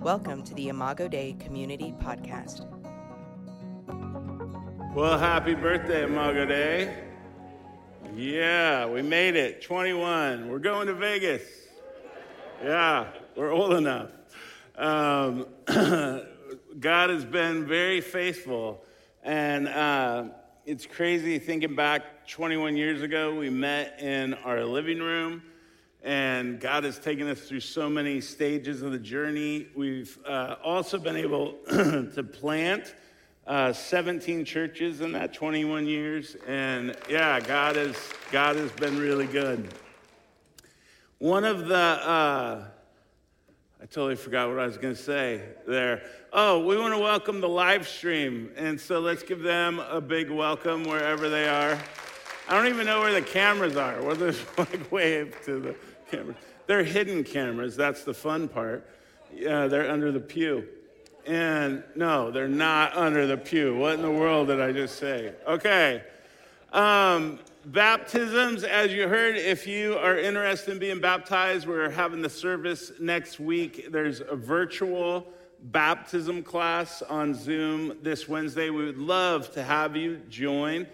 Welcome to the Imago Dei Community Podcast. Well, happy birthday, Imago Dei. Yeah, we made it. 21. We're going to Vegas. Yeah, we're old enough. Um, God has been very faithful. And uh, it's crazy thinking back 21 years ago, we met in our living room. And God has taken us through so many stages of the journey. We've uh, also been able to plant uh, 17 churches in that 21 years. And yeah, God has, God has been really good. One of the, uh, I totally forgot what I was going to say there. Oh, we want to welcome the live stream. And so let's give them a big welcome wherever they are. I don't even know where the cameras are. We'll just like wave to the cameras. They're hidden cameras. That's the fun part. Yeah, they're under the pew. And no, they're not under the pew. What in the world did I just say? Okay. Um, baptisms, as you heard, if you are interested in being baptized, we're having the service next week. There's a virtual baptism class on Zoom this Wednesday. We would love to have you join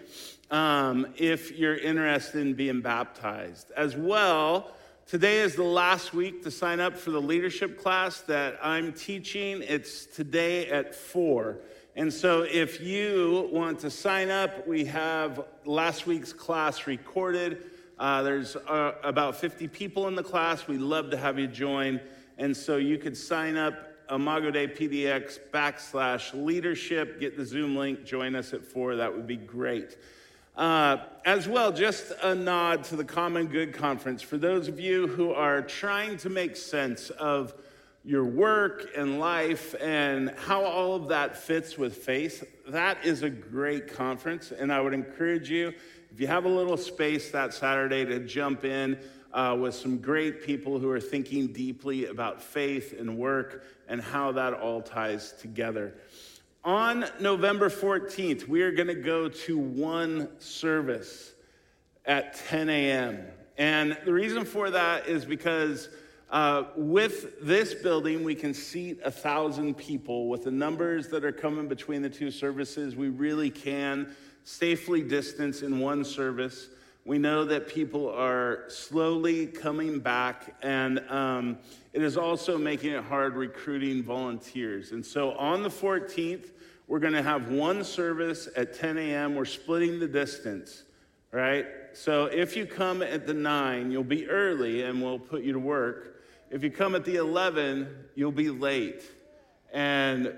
um, if you're interested in being baptized. As well, today is the last week to sign up for the leadership class that I'm teaching. It's today at 4. And so, if you want to sign up, we have last week's class recorded. Uh, there's uh, about 50 people in the class. We'd love to have you join. And so, you could sign up Imago Dei PDX backslash leadership, get the Zoom link, join us at 4. That would be great. Uh, as well, just a nod to the Common Good Conference. For those of you who are trying to make sense of your work and life and how all of that fits with faith, that is a great conference. And I would encourage you, if you have a little space that Saturday, to jump in uh, with some great people who are thinking deeply about faith and work and how that all ties together. On November 14th, we are going to go to one service at 10 a.m. And the reason for that is because uh, with this building, we can seat a thousand people. With the numbers that are coming between the two services, we really can safely distance in one service. We know that people are slowly coming back, and um, it is also making it hard recruiting volunteers. And so on the 14th, we're going to have one service at 10 a.m. We're splitting the distance, right? So if you come at the 9, you'll be early and we'll put you to work. If you come at the 11, you'll be late. And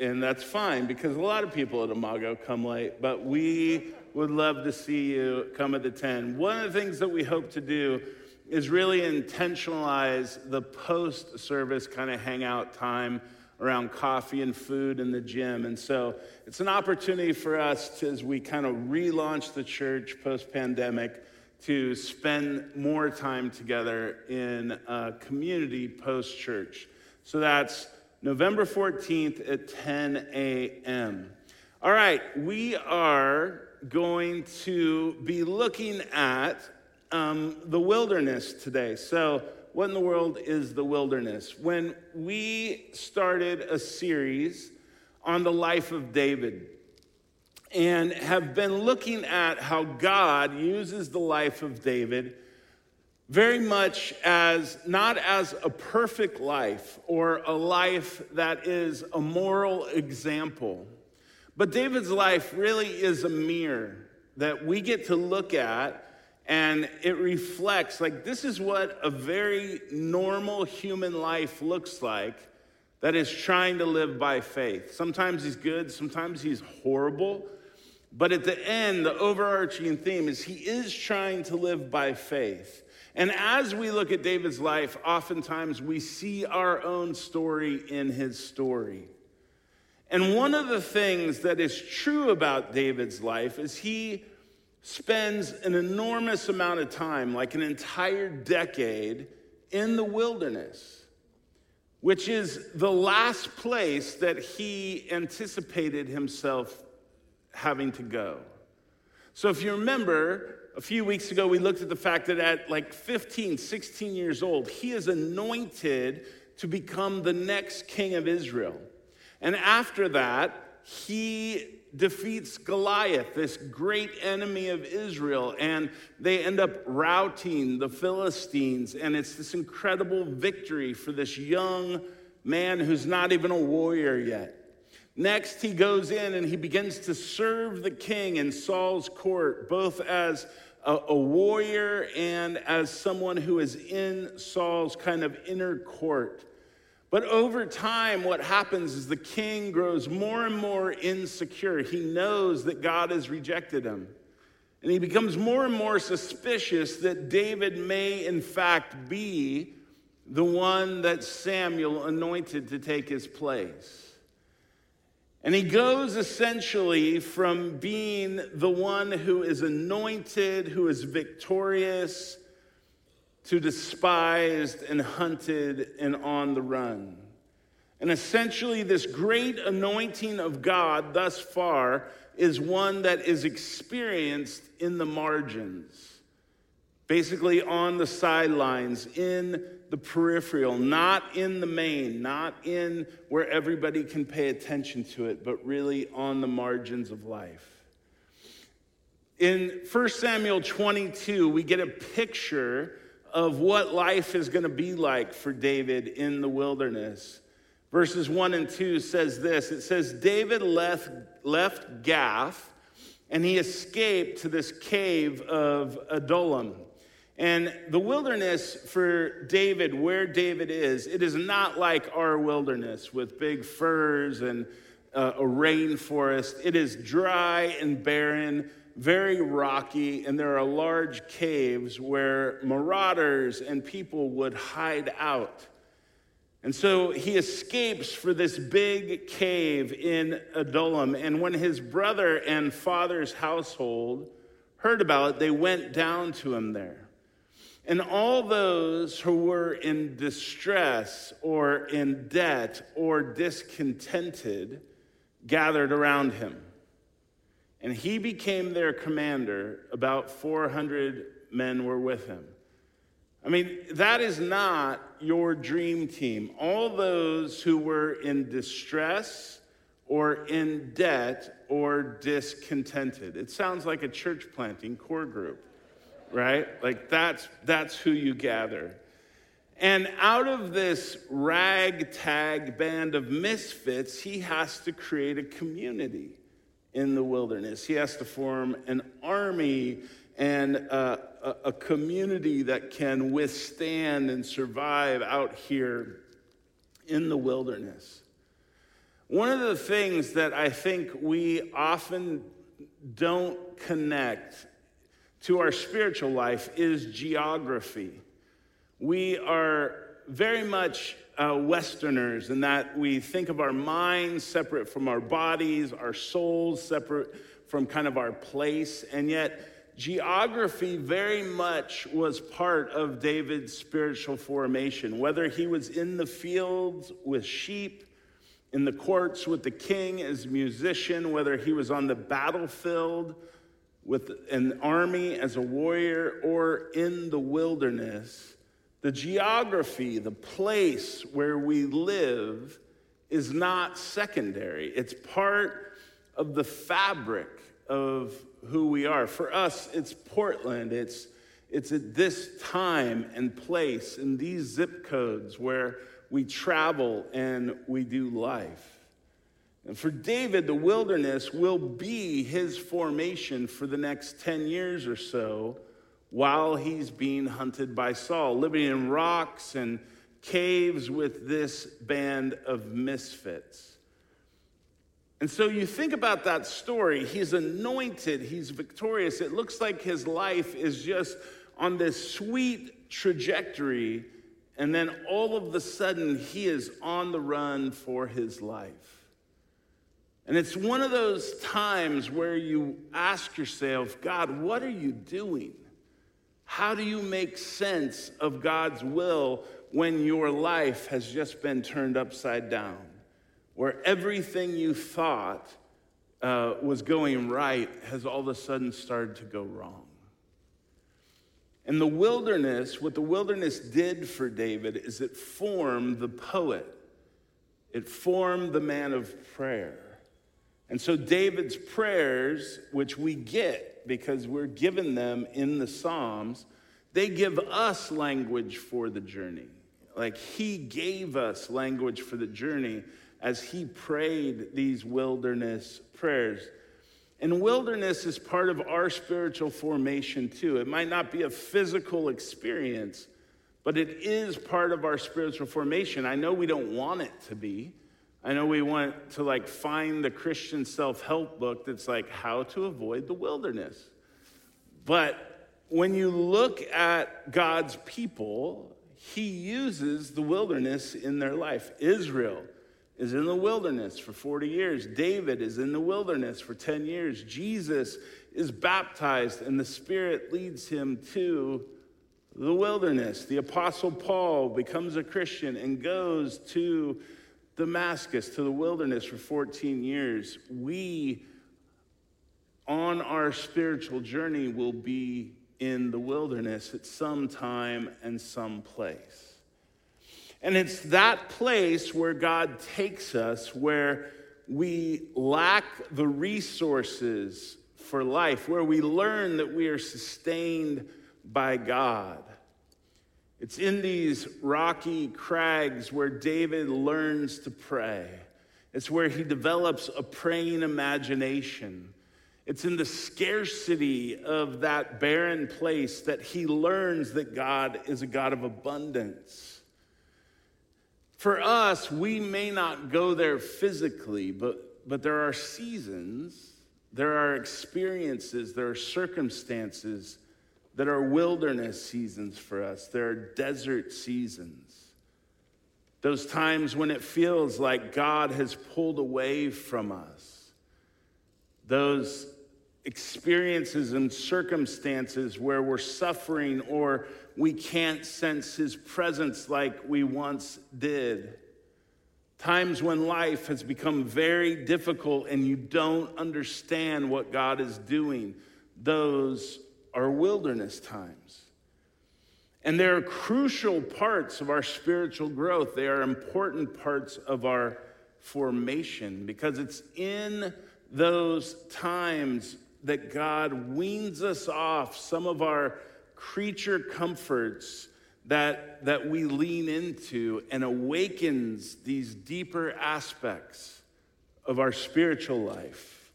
and that's fine because a lot of people at Imago come late, but we would love to see you come at the 10. One of the things that we hope to do is really intentionalize the post service kind of hangout time around coffee and food in the gym. And so it's an opportunity for us to, as we kind of relaunch the church post pandemic to spend more time together in community post church. So that's November 14th at 10 a.m. All right, we are going to be looking at um, the wilderness today. So, what in the world is the wilderness? When we started a series on the life of David and have been looking at how God uses the life of David very much as not as a perfect life or a life that is a moral example, but David's life really is a mirror that we get to look at and it reflects like this is what a very normal human life looks like that is trying to live by faith. Sometimes he's good, sometimes he's horrible. But at the end, the overarching theme is he is trying to live by faith. And as we look at David's life, oftentimes we see our own story in his story. And one of the things that is true about David's life is he spends an enormous amount of time, like an entire decade, in the wilderness, which is the last place that he anticipated himself having to go. So, if you remember, a few weeks ago, we looked at the fact that at like 15, 16 years old, he is anointed to become the next king of Israel. And after that, he defeats Goliath, this great enemy of Israel, and they end up routing the Philistines. And it's this incredible victory for this young man who's not even a warrior yet. Next, he goes in and he begins to serve the king in Saul's court, both as a, a, warrior and as someone who is in Saul's kind of inner court. But over time, what happens is the king grows more and more insecure. He knows that God has rejected him. And he becomes more and more suspicious that David may, in fact, be the one that Samuel anointed to take his place. And he goes essentially from being the one who is anointed, who is victorious, to despised and hunted and on the run. And essentially, this great anointing of God thus far is one that is experienced in the margins, basically on the sidelines, in the peripheral, not in the main, not in where everybody can pay attention to it, but really on the margins of life. In 1 Samuel 22, we get a picture of what life is going to be like for David in the wilderness. Verses 1 and 2 says this it says, David left, left Gath and he escaped to this cave of Adullam. And the wilderness for David, where David is, it is not like our wilderness with big firs and uh, a rainforest. It is dry and barren very rocky, and there are large caves where marauders and people would hide out. And so he escapes for this big cave in Adullam. And when his brother and father's household heard about it, they went down to him there. And all those who were in distress or in debt or discontented gathered around him and he became their commander. About 400 men were with him. I mean, that is not your dream team. All those who were in distress or in debt or discontented. It sounds like a church planting core group, right? Like that's that's who you gather. And out of this ragtag band of misfits, he has to create a community in the wilderness. He has to form an army and a, a, community that can withstand and survive out here in the wilderness. One of the things that I think we often don't connect to our spiritual life is geography. We are very much uh, Westerners in that we think of our minds separate from our bodies, our souls separate from kind of our place, and yet geography very much was part of David's spiritual formation. Whether he was in the fields with sheep, in the courts with the king as a musician, whether he was on the battlefield with an army as a warrior, or in the wilderness the geography, the place where we live, is not secondary. It's part of the fabric of who we are. For us, it's Portland. It's, it's at this time and place in these zip codes where we travel and we do life. And for David, the wilderness will be his formation for the next 10 years or so while he's being hunted by Saul, living in rocks and caves with this band of misfits. And so you think about that story. He's anointed, he's victorious. It looks like his life is just on this sweet trajectory. And then all of a sudden, he is on the run for his life. And it's one of those times where you ask yourself, God, what are you doing? How do you make sense of God's will when your life has just been turned upside down? Where everything you thought uh, was going right has all of a sudden started to go wrong. And the wilderness, what the wilderness did for David is it formed the poet, it formed the man of prayer. And so David's prayers, which we get because we're given them in the Psalms, they give us language for the journey. Like he gave us language for the journey as he prayed these wilderness prayers. And wilderness is part of our spiritual formation too. It might not be a physical experience, but it is part of our spiritual formation. I know we don't want it to be. I know we want to like find the Christian self-help book that's like how to avoid the wilderness. But when you look at God's people, he uses the wilderness in their life. Israel is in the wilderness for 40 years. David is in the wilderness for 10 years. Jesus is baptized and the Spirit leads him to the wilderness. The Apostle Paul becomes a Christian and goes to Damascus, to the wilderness for 14 years, we, on our spiritual journey, will be in the wilderness at some time and some place. And it's that place where God takes us, where we lack the resources for life, where we learn that we are sustained by God. It's in these rocky crags where David learns to pray. It's where he develops a praying imagination. It's in the scarcity of that barren place that he learns that God is a God of abundance. For us, we may not go there physically, but, but there are seasons, there are experiences, there are circumstances that are wilderness seasons for us, there are desert seasons. Those times when it feels like God has pulled away from us. Those experiences and circumstances where we're suffering or we can't sense His presence like we once did. Times when life has become very difficult and you don't understand what God is doing. Those are wilderness times. And they're crucial parts of our spiritual growth. They are important parts of our formation because it's in those times that God weans us off some of our creature comforts that, that we lean into and awakens these deeper aspects of our spiritual life.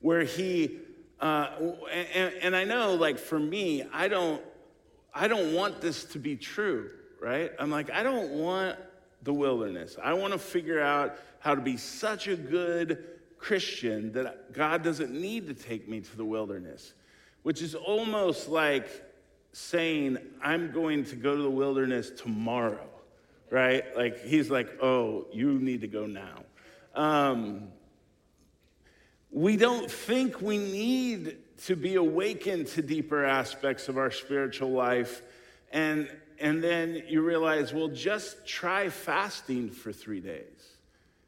Where He uh, and, and I know, like for me, I don't, I don't want this to be true, right? I'm like, I don't want the wilderness. I want to figure out how to be such a good Christian that God doesn't need to take me to the wilderness, which is almost like saying, I'm going to go to the wilderness tomorrow, right? Like, he's like, oh, you need to go now. Um, we don't think we need to be awakened to deeper aspects of our spiritual life. And, and then you realize, well, just try fasting for three days.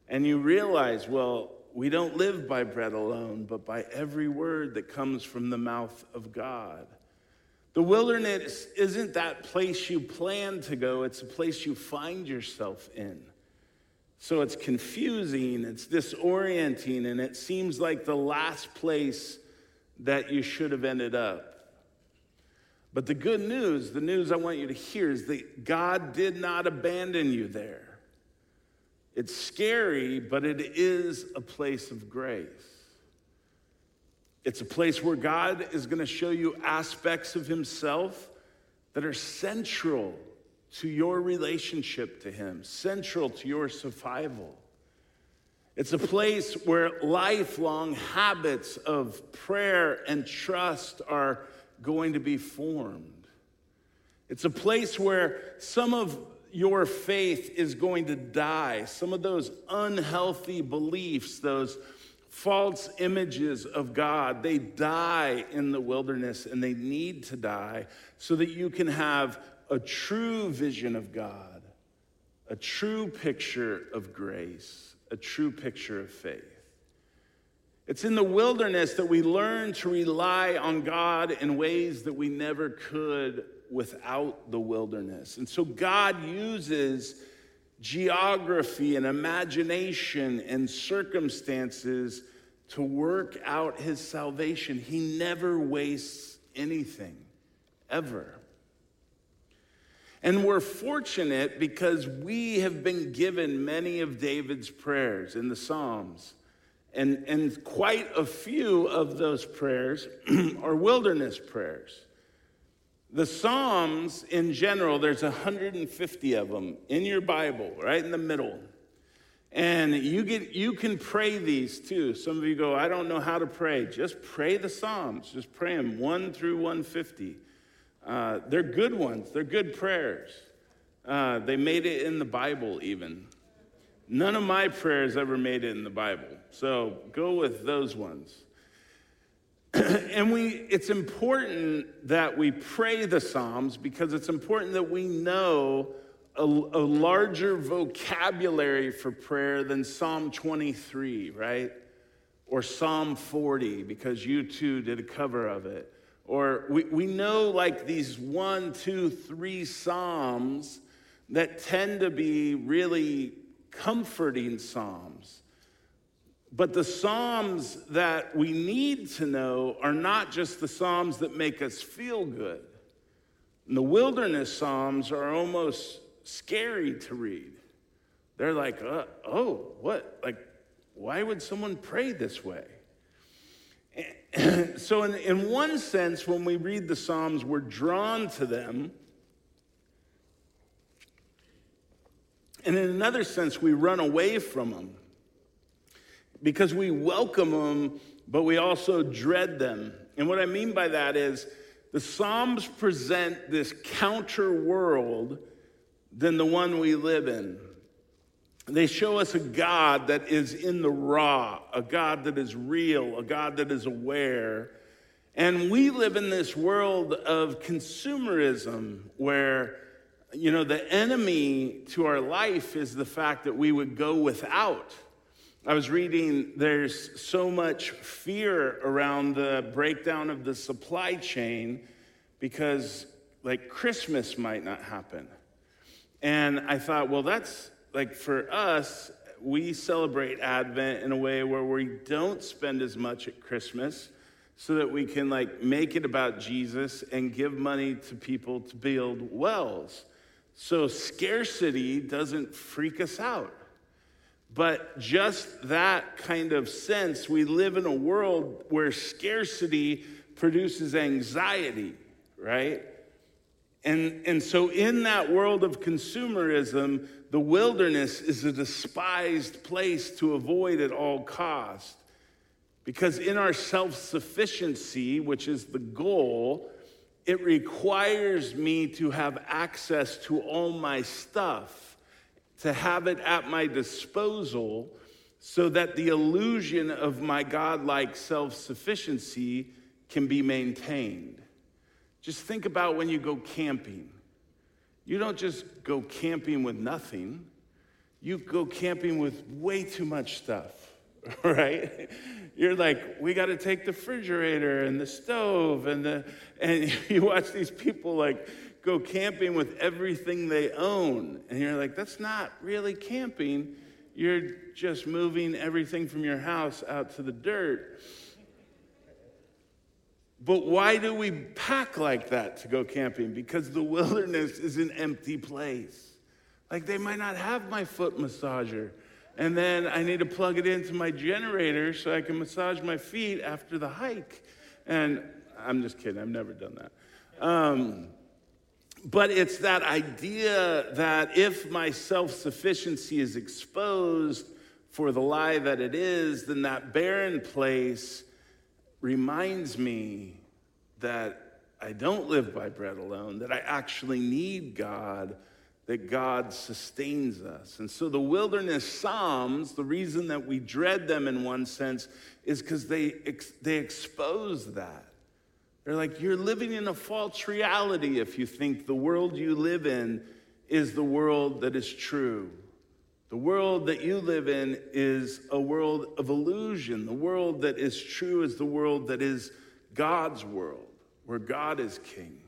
And you realize, well, we don't live by bread alone, but by every word that comes from the mouth of God. The wilderness isn't that place you plan to go, it's a place you find yourself in. So it's confusing, it's disorienting, and it seems like the last place that you should have ended up. But the good news, the news I want you to hear is that God did not abandon you there. It's scary, but it is a place of grace. It's a place where God is going to show you aspects of Himself that are central to your relationship to Him, central to your survival. It's a place where lifelong habits of prayer and trust are going to be formed. It's a place where some of your faith is going to die. Some of those unhealthy beliefs, those false images of God, they die in the wilderness and they need to die so that you can have a true vision of God, a true picture of grace, a true picture of faith. It's in the wilderness that we learn to rely on God in ways that we never could without the wilderness. And so God uses geography and imagination and circumstances to work out his salvation. He never wastes anything, ever. And we're fortunate because we have been given many of David's prayers in the Psalms. And, and quite a few of those prayers are wilderness prayers. The Psalms in general, there's 150 of them in your Bible, right in the middle. And you, get, you can pray these too. Some of you go, I don't know how to pray. Just pray the Psalms. Just pray them 1 through 150. Uh, they're good ones, they're good prayers. Uh, they made it in the Bible, even. None of my prayers ever made it in the Bible. So go with those ones. and we it's important that we pray the Psalms because it's important that we know a, a, larger vocabulary for prayer than Psalm 23, right? Or Psalm 40, because U2 did a cover of it. Or we, we know like these one, two, three Psalms that tend to be really comforting Psalms. But the Psalms that we need to know are not just the Psalms that make us feel good. And the wilderness Psalms are almost scary to read. They're like, uh, oh, what? Like, why would someone pray this way? so, in, in one sense, when we read the Psalms, we're drawn to them. And in another sense, we run away from them because we welcome them, but we also dread them. And what I mean by that is the Psalms present this counter world than the one we live in. They show us a God that is in the raw, a God that is real, a God that is aware. And we live in this world of consumerism where, you know, the enemy to our life is the fact that we would go without. I was reading there's so much fear around the breakdown of the supply chain because, like, Christmas might not happen. And I thought, well, that's like for us, we celebrate Advent in a way where we don't spend as much at Christmas so that we can like make it about Jesus and give money to people to build wells. So scarcity doesn't freak us out. But just that kind of sense, we live in a world where scarcity produces anxiety, right? And, and so, in that world of consumerism, the wilderness is a despised place to avoid at all cost. Because in our self sufficiency, which is the goal, it requires me to have access to all my stuff, to have it at my disposal, so that the illusion of my godlike self sufficiency can be maintained. Just think about when you go camping. You don't just go camping with nothing, you go camping with way too much stuff, right? You're like, we got to take the refrigerator and the stove and the, and you watch these people like go camping with everything they own. And you're like, that's not really camping. You're just moving everything from your house out to the dirt. But why do we pack like that to go camping? Because the wilderness is an empty place. Like they might not have my foot massager. And then I need to plug it into my generator so I can massage my feet after the hike. And I'm just kidding, I've never done that. Um, but it's that idea that if my self sufficiency is exposed for the lie that it is, then that barren place reminds me that I don't live by bread alone, that I actually need God, that God sustains us. And so the wilderness Psalms, the reason that we dread them in one sense is because they, they expose that. They're like, you're living in a false reality if you think the world you live in is the world that is true. The world that you live in is a world of illusion. The world that is true is the world that is God's world, where God is king.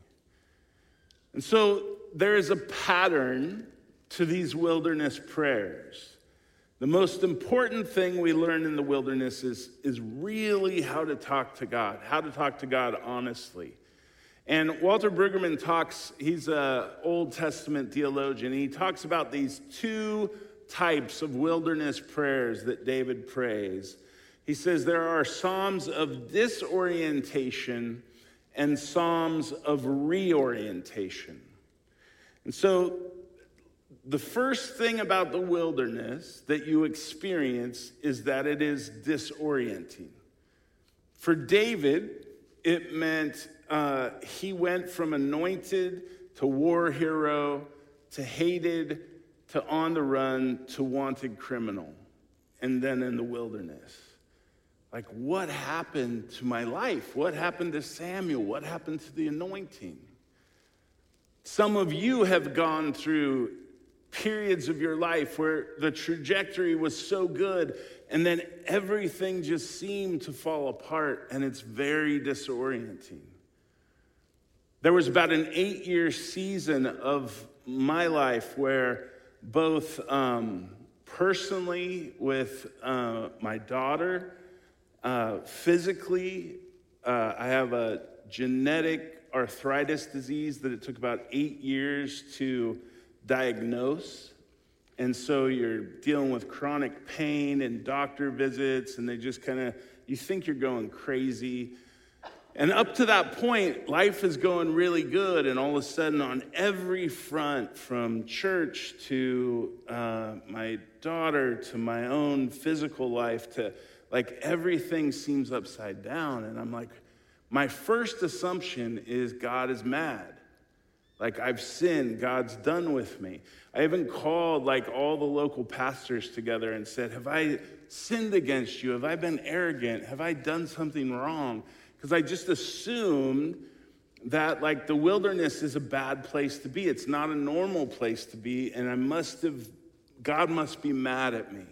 And so there is a pattern to these wilderness prayers. The most important thing we learn in the wilderness is, is really how to talk to God, how to talk to God honestly. And Walter Brueggemann talks, he's an Old Testament theologian, he talks about these two types of wilderness prayers that David prays. He says there are psalms of disorientation and psalms of reorientation. And so, the first thing about the wilderness that you experience is that it is disorienting. For David, it meant uh, he went from anointed to war hero to hated to on the run to wanted criminal, and then in the wilderness. Like, what happened to my life? What happened to Samuel? What happened to the anointing? Some of you have gone through periods of your life where the trajectory was so good, and then everything just seemed to fall apart, and it's very disorienting. There was about an eight year season of my life where both um, personally with uh, my daughter, uh, physically, uh, I have a genetic arthritis disease that it took about eight years to diagnose. And so you're dealing with chronic pain and doctor visits, and they just kind of, you think you're going crazy. And up to that point, life is going really good. And all of a sudden, on every front, from church to uh, my daughter to my own physical life to like everything seems upside down. And I'm like, my first assumption is God is mad. Like I've sinned, God's done with me. I even called like all the local pastors together and said, Have I sinned against you? Have I been arrogant? Have I done something wrong? Because I just assumed that like the wilderness is a bad place to be. It's not a normal place to be, and I must have, God must be mad at me.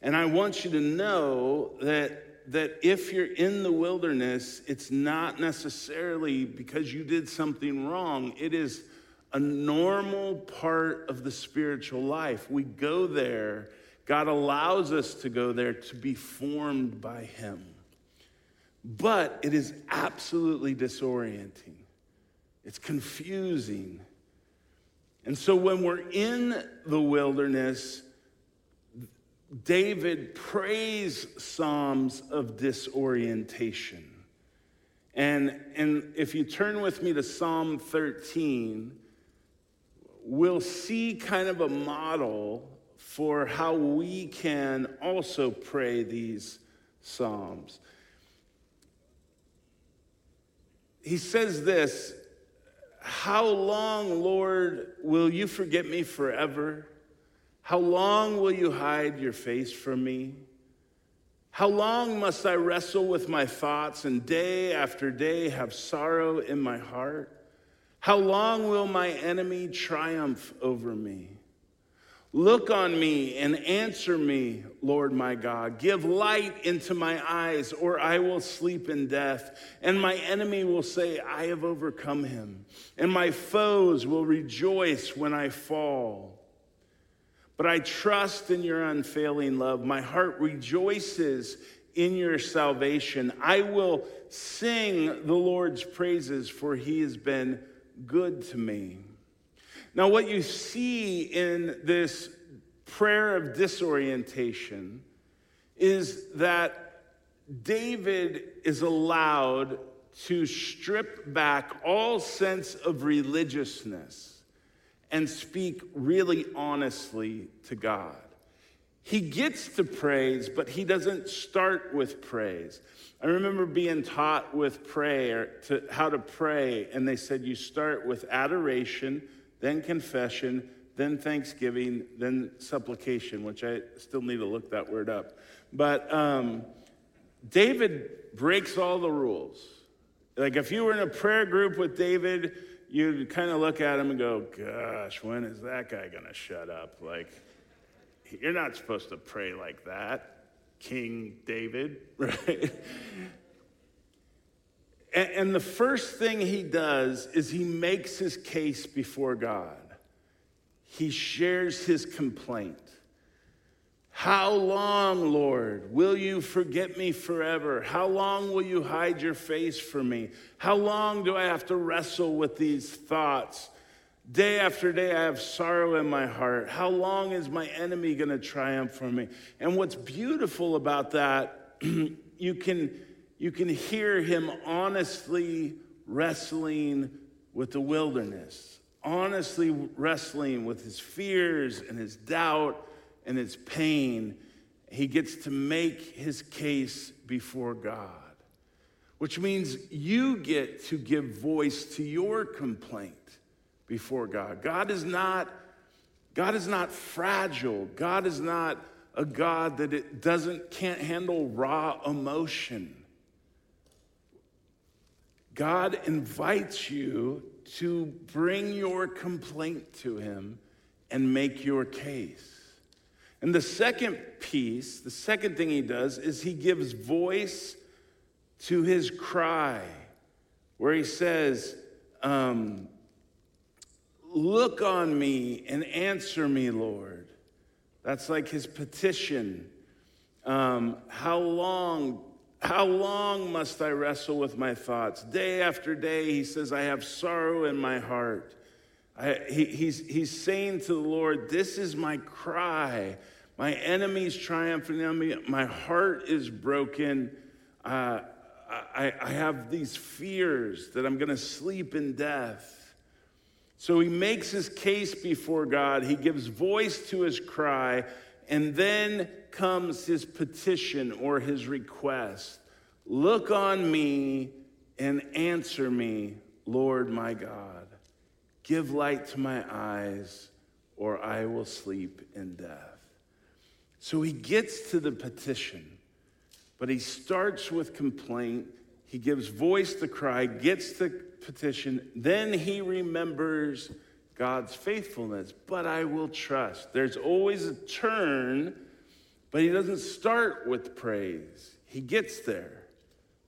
And I want you to know that that if you're in the wilderness, it's not necessarily because you did something wrong. It is a normal part of the spiritual life. We go there, God allows us to go there to be formed by Him but it is absolutely disorienting. It's confusing. And so when we're in the wilderness, David prays psalms of disorientation. And, and if you turn with me to Psalm 13, we'll see kind of a model for how we can also pray these psalms. He says this How long, Lord, will you forget me forever? How long will you hide your face from me? How long must I wrestle with my thoughts and day after day have sorrow in my heart? How long will my enemy triumph over me? Look on me and answer me, Lord my God. Give light into my eyes, or I will sleep in death. And my enemy will say, I have overcome him. And my foes will rejoice when I fall. But I trust in your unfailing love. My heart rejoices in your salvation. I will sing the Lord's praises, for he has been good to me. Now, what you see in this prayer of disorientation is that David is allowed to strip back all sense of religiousness and speak really honestly to God. He gets to praise, but he doesn't start with praise. I remember being taught with prayer to how to pray, and they said you start with adoration then confession, then thanksgiving, then supplication, which I still need to look that word up. But um, David breaks all the rules. Like if you were in a prayer group with David, you'd kind of look at him and go, gosh, when is that guy going to shut up? Like, You're not supposed to pray like that, King David, right? And, and the first thing he does is he makes his case before God. He shares his complaint. How long, Lord, will you forget me forever? How long will you hide your face from me? How long do I have to wrestle with these thoughts? Day after day, I have sorrow in my heart. How long is my enemy going to triumph for me? And what's beautiful about that, you can, you can hear him honestly wrestling with the wilderness, honestly wrestling with his fears and his doubt and his pain. He gets to make his case before God, which means you get to give voice to your complaint before God. God is not God is not fragile. God is not a God that it doesn't can't handle raw emotion. God invites you to bring your complaint to him and make your case. And the second piece, the second thing he does is he gives voice to his cry, where he says, um, Look on me and answer me, Lord. That's like his petition. Um, how long, how long must I wrestle with my thoughts? Day after day, he says, I have sorrow in my heart. I, he, he's, he's saying to the Lord, This is my cry. My enemies triumphing on me. My heart is broken. Uh, I, I have these fears that I'm going to sleep in death. So he makes his case before God, he gives voice to his cry, and then comes his petition or his request Look on me and answer me, Lord my God. Give light to my eyes, or I will sleep in death. So he gets to the petition, but he starts with complaint. He gives voice to cry, gets the petition. Then he remembers God's faithfulness, but I will trust. There's always a turn, but he doesn't start with praise. He gets there,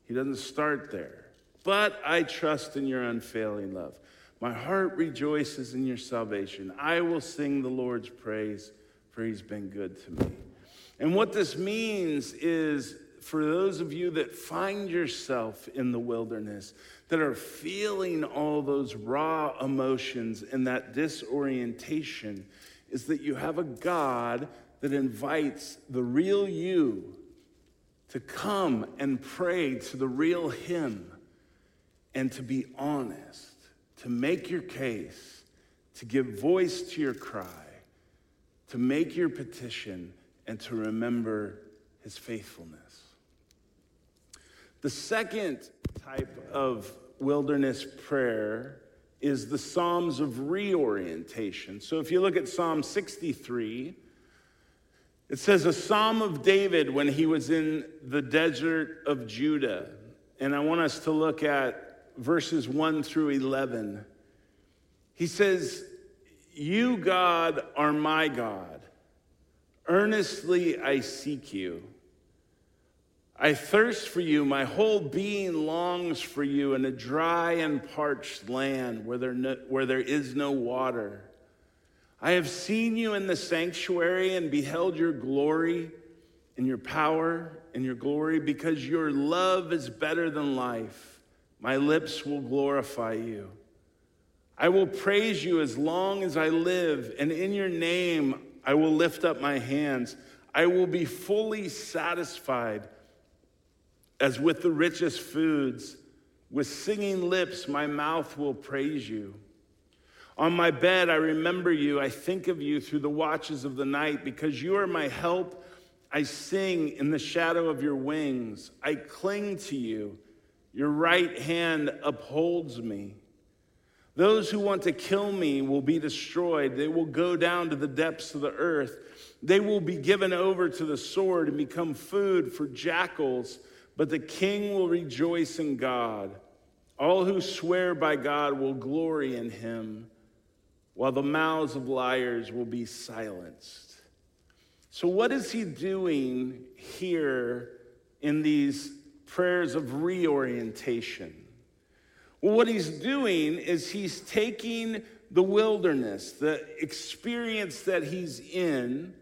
he doesn't start there. But I trust in your unfailing love. My heart rejoices in your salvation. I will sing the Lord's praise, for he's been good to me. And what this means is for those of you that find yourself in the wilderness, that are feeling all those raw emotions and that disorientation, is that you have a God that invites the real you to come and pray to the real Him and to be honest, to make your case, to give voice to your cry, to make your petition, and to remember His faithfulness. The second type of wilderness prayer is the Psalms of reorientation. So if you look at Psalm 63, it says a psalm of David when he was in the desert of Judah. And I want us to look at verses 1 through 11. He says, You, God, are my God. Earnestly I seek you. I thirst for you. My whole being longs for you in a dry and parched land where there, no, where there is no water. I have seen you in the sanctuary and beheld your glory and your power and your glory because your love is better than life. My lips will glorify you. I will praise you as long as I live, and in your name I will lift up my hands. I will be fully satisfied as with the richest foods, with singing lips, my mouth will praise you. On my bed, I remember you. I think of you through the watches of the night because you are my help. I sing in the shadow of your wings. I cling to you. Your right hand upholds me. Those who want to kill me will be destroyed. They will go down to the depths of the earth. They will be given over to the sword and become food for jackals. But the king will rejoice in God. All who swear by God will glory in him, while the mouths of liars will be silenced. So, what is he doing here in these prayers of reorientation? Well, what he's doing is he's taking the wilderness, the experience that he's in,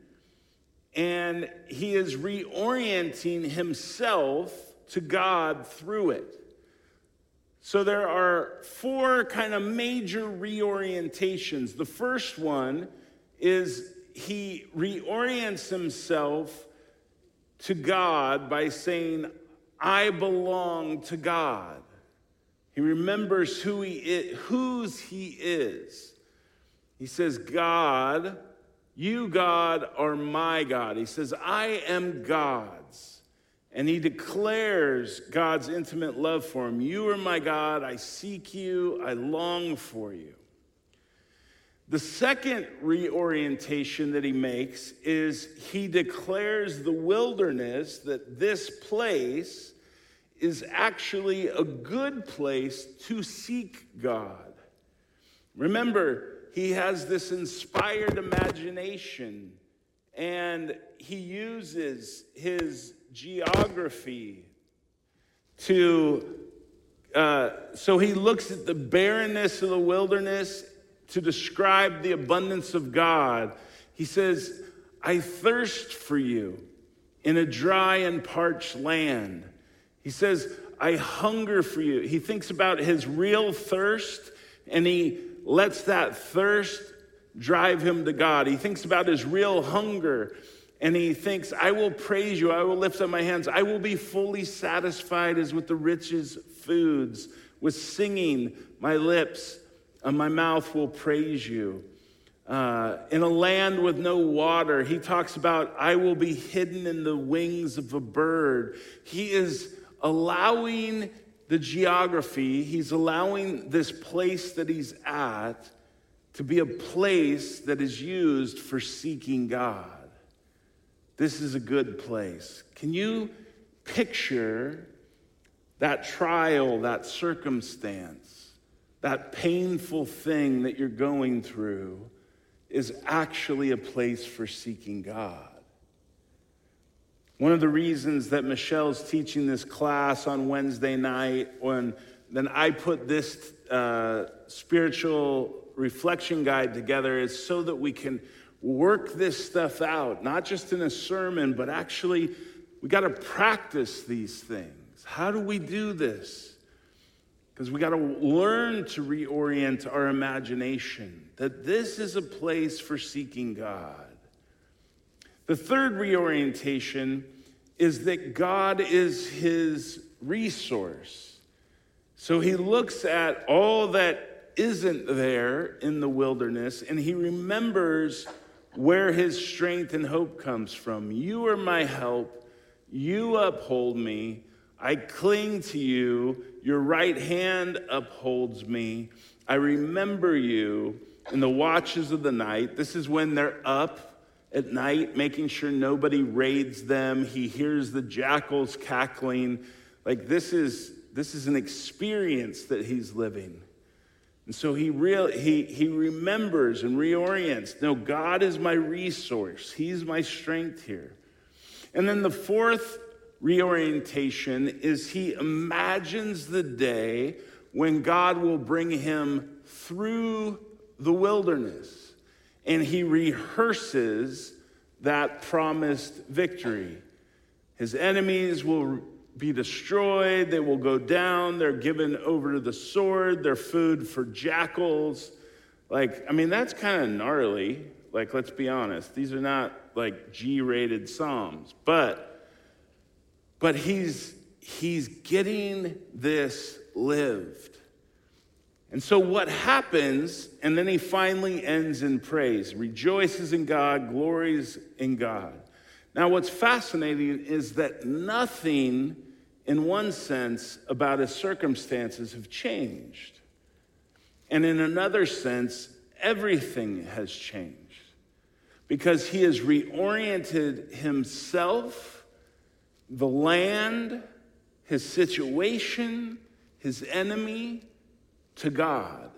and he is reorienting himself to God through it. So there are four kind of major reorientations. The first one is he reorients himself to God by saying, I belong to God. He remembers who he is, whose he is. He says, God, you, God, are my God. He says, I am God's. And he declares God's intimate love for him. You are my God. I seek you. I long for you. The second reorientation that he makes is he declares the wilderness that this place is actually a good place to seek God. Remember, he has this inspired imagination and he uses his geography to uh, so he looks at the barrenness of the wilderness to describe the abundance of God. He says, I thirst for you in a dry and parched land. He says, I hunger for you. He thinks about his real thirst and he lets that thirst drive him to God. He thinks about his real hunger and he thinks, I will praise you. I will lift up my hands. I will be fully satisfied as with the richest foods. With singing, my lips and my mouth will praise you. Uh, in a land with no water, he talks about, I will be hidden in the wings of a bird. He is allowing the geography, he's allowing this place that he's at to be a place that is used for seeking God. This is a good place. Can you picture that trial, that circumstance, that painful thing that you're going through is actually a place for seeking God? One of the reasons that Michelle's teaching this class on Wednesday night, when then I put this uh, spiritual reflection guide together, is so that we can work this stuff out, not just in a sermon, but actually, we got to practice these things. How do we do this? Because we got to learn to reorient our imagination that this is a place for seeking God. The third reorientation is that God is his resource. So he looks at all that isn't there in the wilderness and he remembers where his strength and hope comes from. You are my help. You uphold me. I cling to you. Your right hand upholds me. I remember you in the watches of the night. This is when they're up at night, making sure nobody raids them. He hears the jackals cackling. Like this is this is an experience that he's living. And so he, real, he, he remembers and reorients no, God is my resource, He's my strength here. And then the fourth reorientation is he imagines the day when God will bring him through the wilderness and he rehearses that promised victory. His enemies will be destroyed. They will go down. They're given over to the sword. They're food for jackals. Like, I mean, that's kind of gnarly. Like, let's be honest. These are not like G rated Psalms. But, but he's, he's getting this lived. And so, what happens, and then he finally ends in praise, rejoices in God, glories in God. Now, what's fascinating is that nothing, in one sense, about his circumstances have changed. And in another sense, everything has changed because he has reoriented himself, the land, his situation, his enemy to God.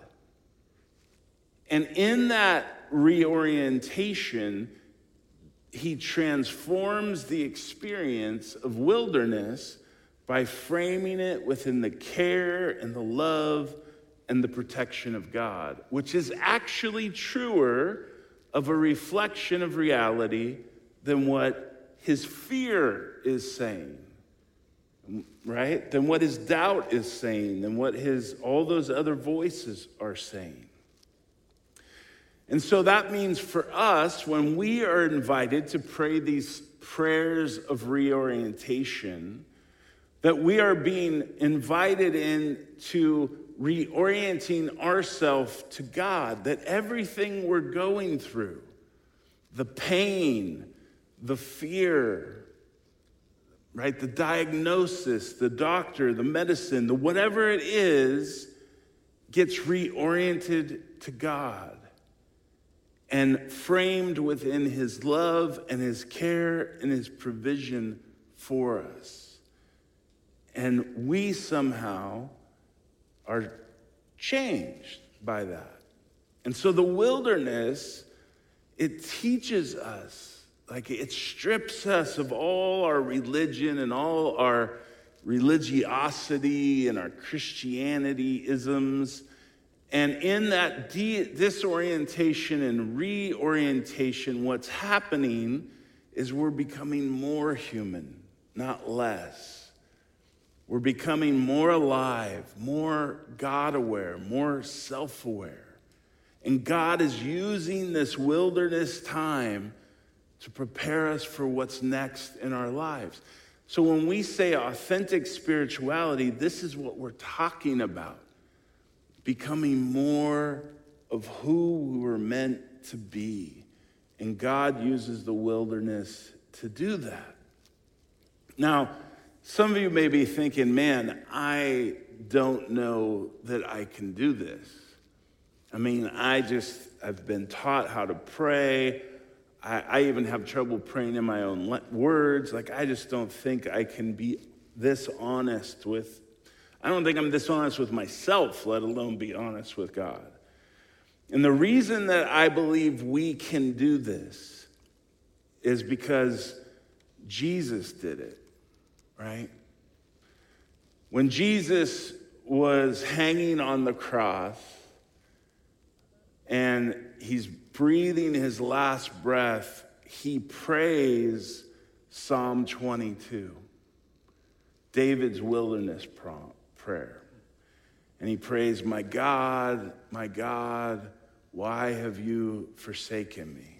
And in that reorientation, he transforms the experience of wilderness by framing it within the care and the love and the protection of God, which is actually truer of a reflection of reality than what his fear is saying right? Than what his doubt is saying than what his all those other voices are saying. And so that means for us, when we are invited to pray these prayers of reorientation, that we are being invited into reorienting ourselves to God, that everything we're going through, the pain, the fear, right, the diagnosis, the doctor, the medicine, the whatever it is, gets reoriented to God and framed within his love and his care and his provision for us. And we somehow are changed by that. And so the wilderness, it teaches us, like it strips us of all our religion and all our religiosity and our Christianity isms and in that de- disorientation and reorientation, what's happening is we're becoming more human, not less. We're becoming more alive, more God aware, more self aware. And God is using this wilderness time to prepare us for what's next in our lives. So when we say authentic spirituality, this is what we're talking about becoming more of who we were meant to be. And God uses the wilderness to do that. Now, some of you may be thinking, man, I don't know that I can do this. I mean, I just, I've been taught how to pray. I, I even have trouble praying in my own words. Like, I just don't think I can be this honest with I don't think I'm this honest with myself, let alone be honest with God. And the reason that I believe we can do this is because Jesus did it, right? When Jesus was hanging on the cross and he's breathing his last breath, he prays Psalm 22, David's wilderness prayer. And he prays, My God, my God, why have you forsaken me?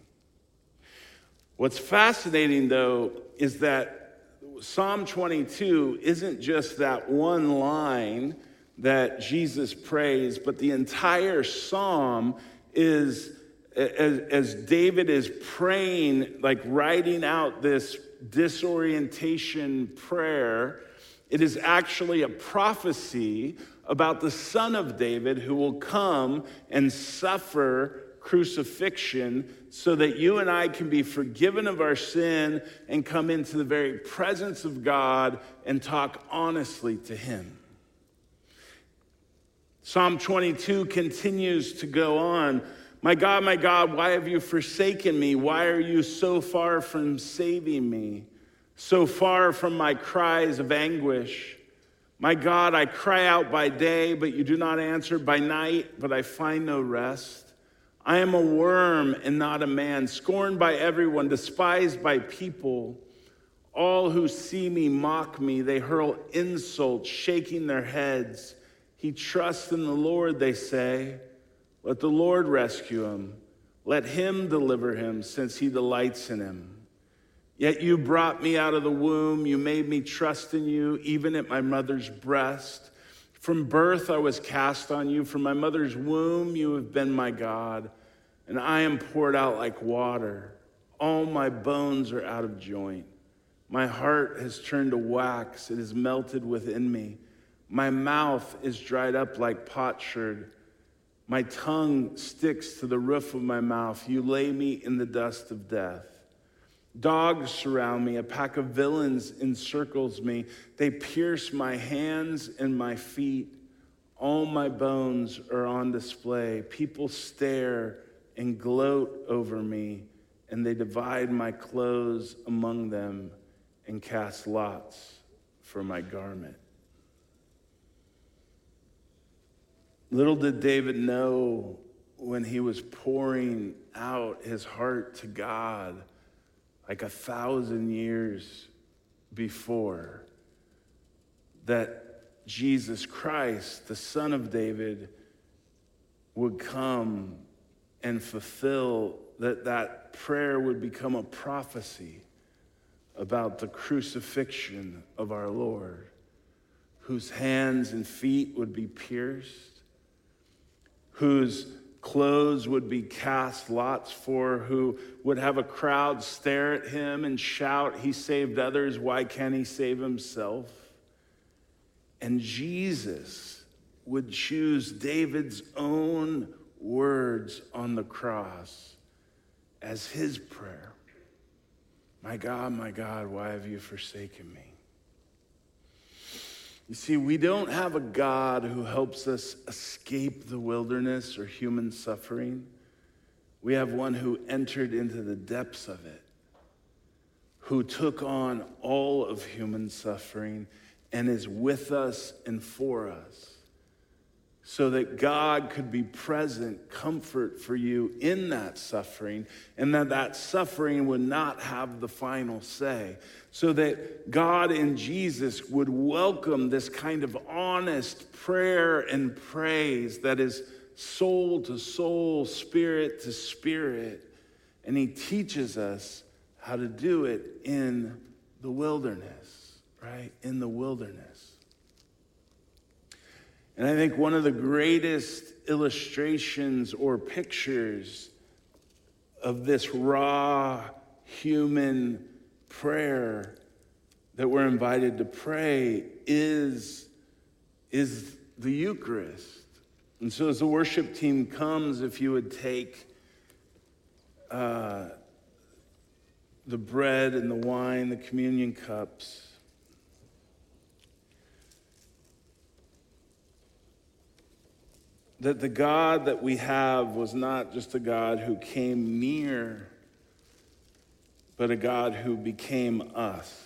What's fascinating, though, is that Psalm 22 isn't just that one line that Jesus prays, but the entire psalm is as, as, David is praying, like writing out this disorientation prayer, it is actually a prophecy about the son of David who will come and suffer crucifixion so that you and I can be forgiven of our sin and come into the very presence of God and talk honestly to Him. Psalm 22 continues to go on. My God, my God, why have you forsaken me? Why are you so far from saving me? so far from my cries of anguish. My God, I cry out by day, but you do not answer, by night, but I find no rest. I am a worm and not a man, scorned by everyone, despised by people. All who see me mock me. They hurl insults, shaking their heads. He trusts in the Lord, they say. Let the Lord rescue him. Let him deliver him, since he delights in him. Yet you brought me out of the womb. You made me trust in you, even at my mother's breast. From birth I was cast on you. From my mother's womb you have been my God. And I am poured out like water. All my bones are out of joint. My heart has turned to wax. It is melted within me. My mouth is dried up like potsherd. My tongue sticks to the roof of my mouth. You lay me in the dust of death. Dogs surround me. A pack of villains encircles me. They pierce my hands and my feet. All my bones are on display. People stare and gloat over me. and they divide my clothes among them and cast lots for my garment. Little did David know when he was pouring out his heart to God like a thousand years before that Jesus Christ, the Son of David, would come and fulfill that that prayer would become a prophecy about the crucifixion of our Lord, whose hands and feet would be pierced, whose clothes would be cast lots for, who would have a crowd stare at him and shout, He saved others, why can't he save himself? And Jesus would choose David's own words on the cross as his prayer My God, my God, why have you forsaken me? You see, we don't have a God who helps us escape the wilderness or human suffering. We have one who entered into the depths of it, who took on all of human suffering and is with us and for us so that God could be present, comfort for you in that suffering, and that that suffering would not have the final say. So that God and Jesus would welcome this kind of honest prayer and praise that is soul to soul, spirit to spirit. And He teaches us how to do it in the wilderness, right? In the wilderness. And I think one of the greatest illustrations or pictures of this raw human prayer that we're invited to pray is, is the Eucharist. And so, as the worship team comes, if you would take uh, the bread and the wine, the communion cups. That the God that we have was not just a God who came near, but a God who became us.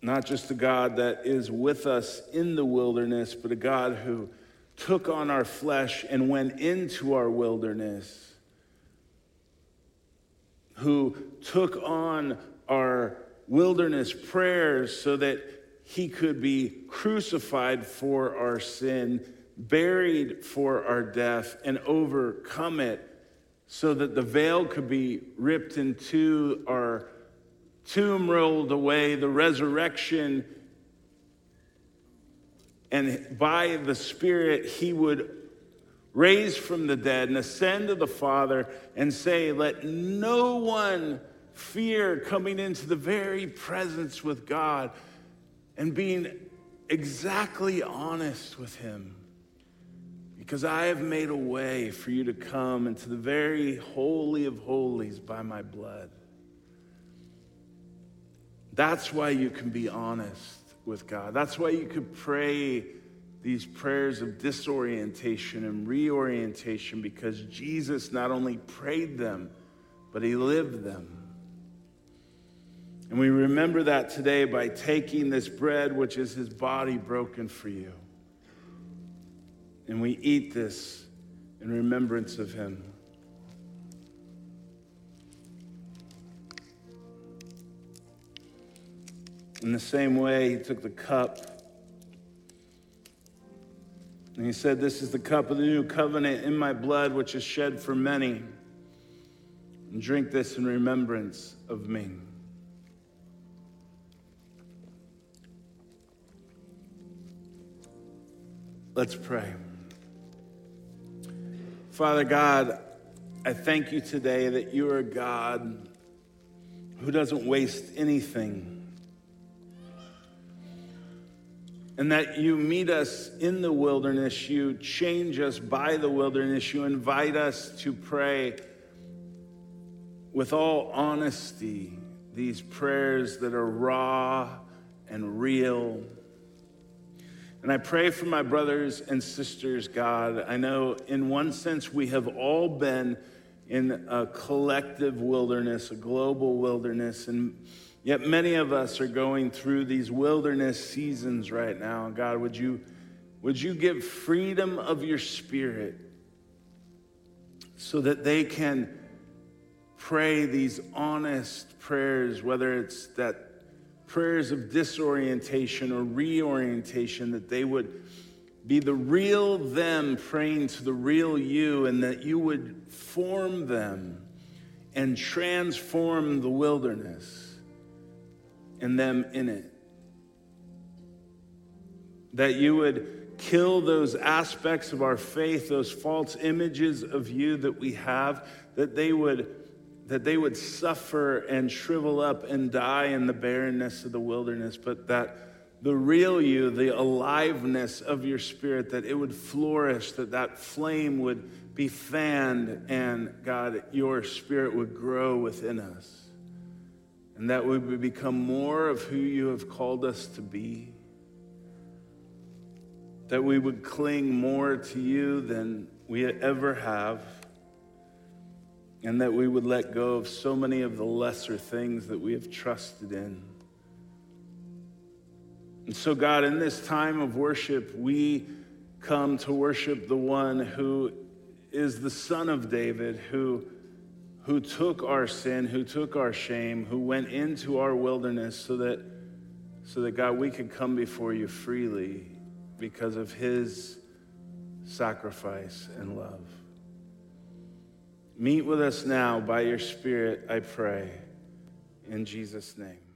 Not just a God that is with us in the wilderness, but a God who took on our flesh and went into our wilderness, who took on our wilderness prayers so that he could be crucified for our sin, buried for our death, and overcome it so that the veil could be ripped in two, our tomb rolled away, the resurrection, and by the Spirit, he would raise from the dead and ascend to the Father and say, Let no one fear coming into the very presence with God and being exactly honest with Him. Because I have made a way for you to come into the very holy of holies by my blood. That's why you can be honest with God. That's why you could pray these prayers of disorientation and reorientation because Jesus not only prayed them, but he lived them. And we remember that today by taking this bread, which is his body broken for you. And we eat this in remembrance of him. In the same way, he took the cup and he said, This is the cup of the new covenant in my blood, which is shed for many. And drink this in remembrance of me. Let's pray. Father God, I thank you today that you are God who doesn't waste anything. And that you meet us in the wilderness, you change us by the wilderness, you invite us to pray with all honesty these prayers that are raw and real And I pray for my brothers and sisters, God. I know in one sense we have all been in a collective wilderness, a global wilderness, and yet many of us are going through these wilderness seasons right now. God, would you, would you give freedom of your spirit so that they can pray these honest prayers, whether it's that prayers of disorientation or reorientation, that they would be the real them praying to the real you, and that you would form them and transform the wilderness and them in it. That you would kill those aspects of our faith, those false images of you that we have, that they would that they would suffer and shrivel up and die in the barrenness of the wilderness, but that the real you, the aliveness of your spirit, that it would flourish, that that flame would be fanned, and God, your spirit would grow within us. And that we would become more of who you have called us to be. That we would cling more to you than we ever have. And that we would let go of so many of the lesser things that we have trusted in. And so, God, in this time of worship, we come to worship the one who is the son of David, who, who took our sin, who took our shame, who went into our wilderness so that, so that, God, we could come before you freely because of his sacrifice and love. Meet with us now by your Spirit, I pray, in Jesus' name.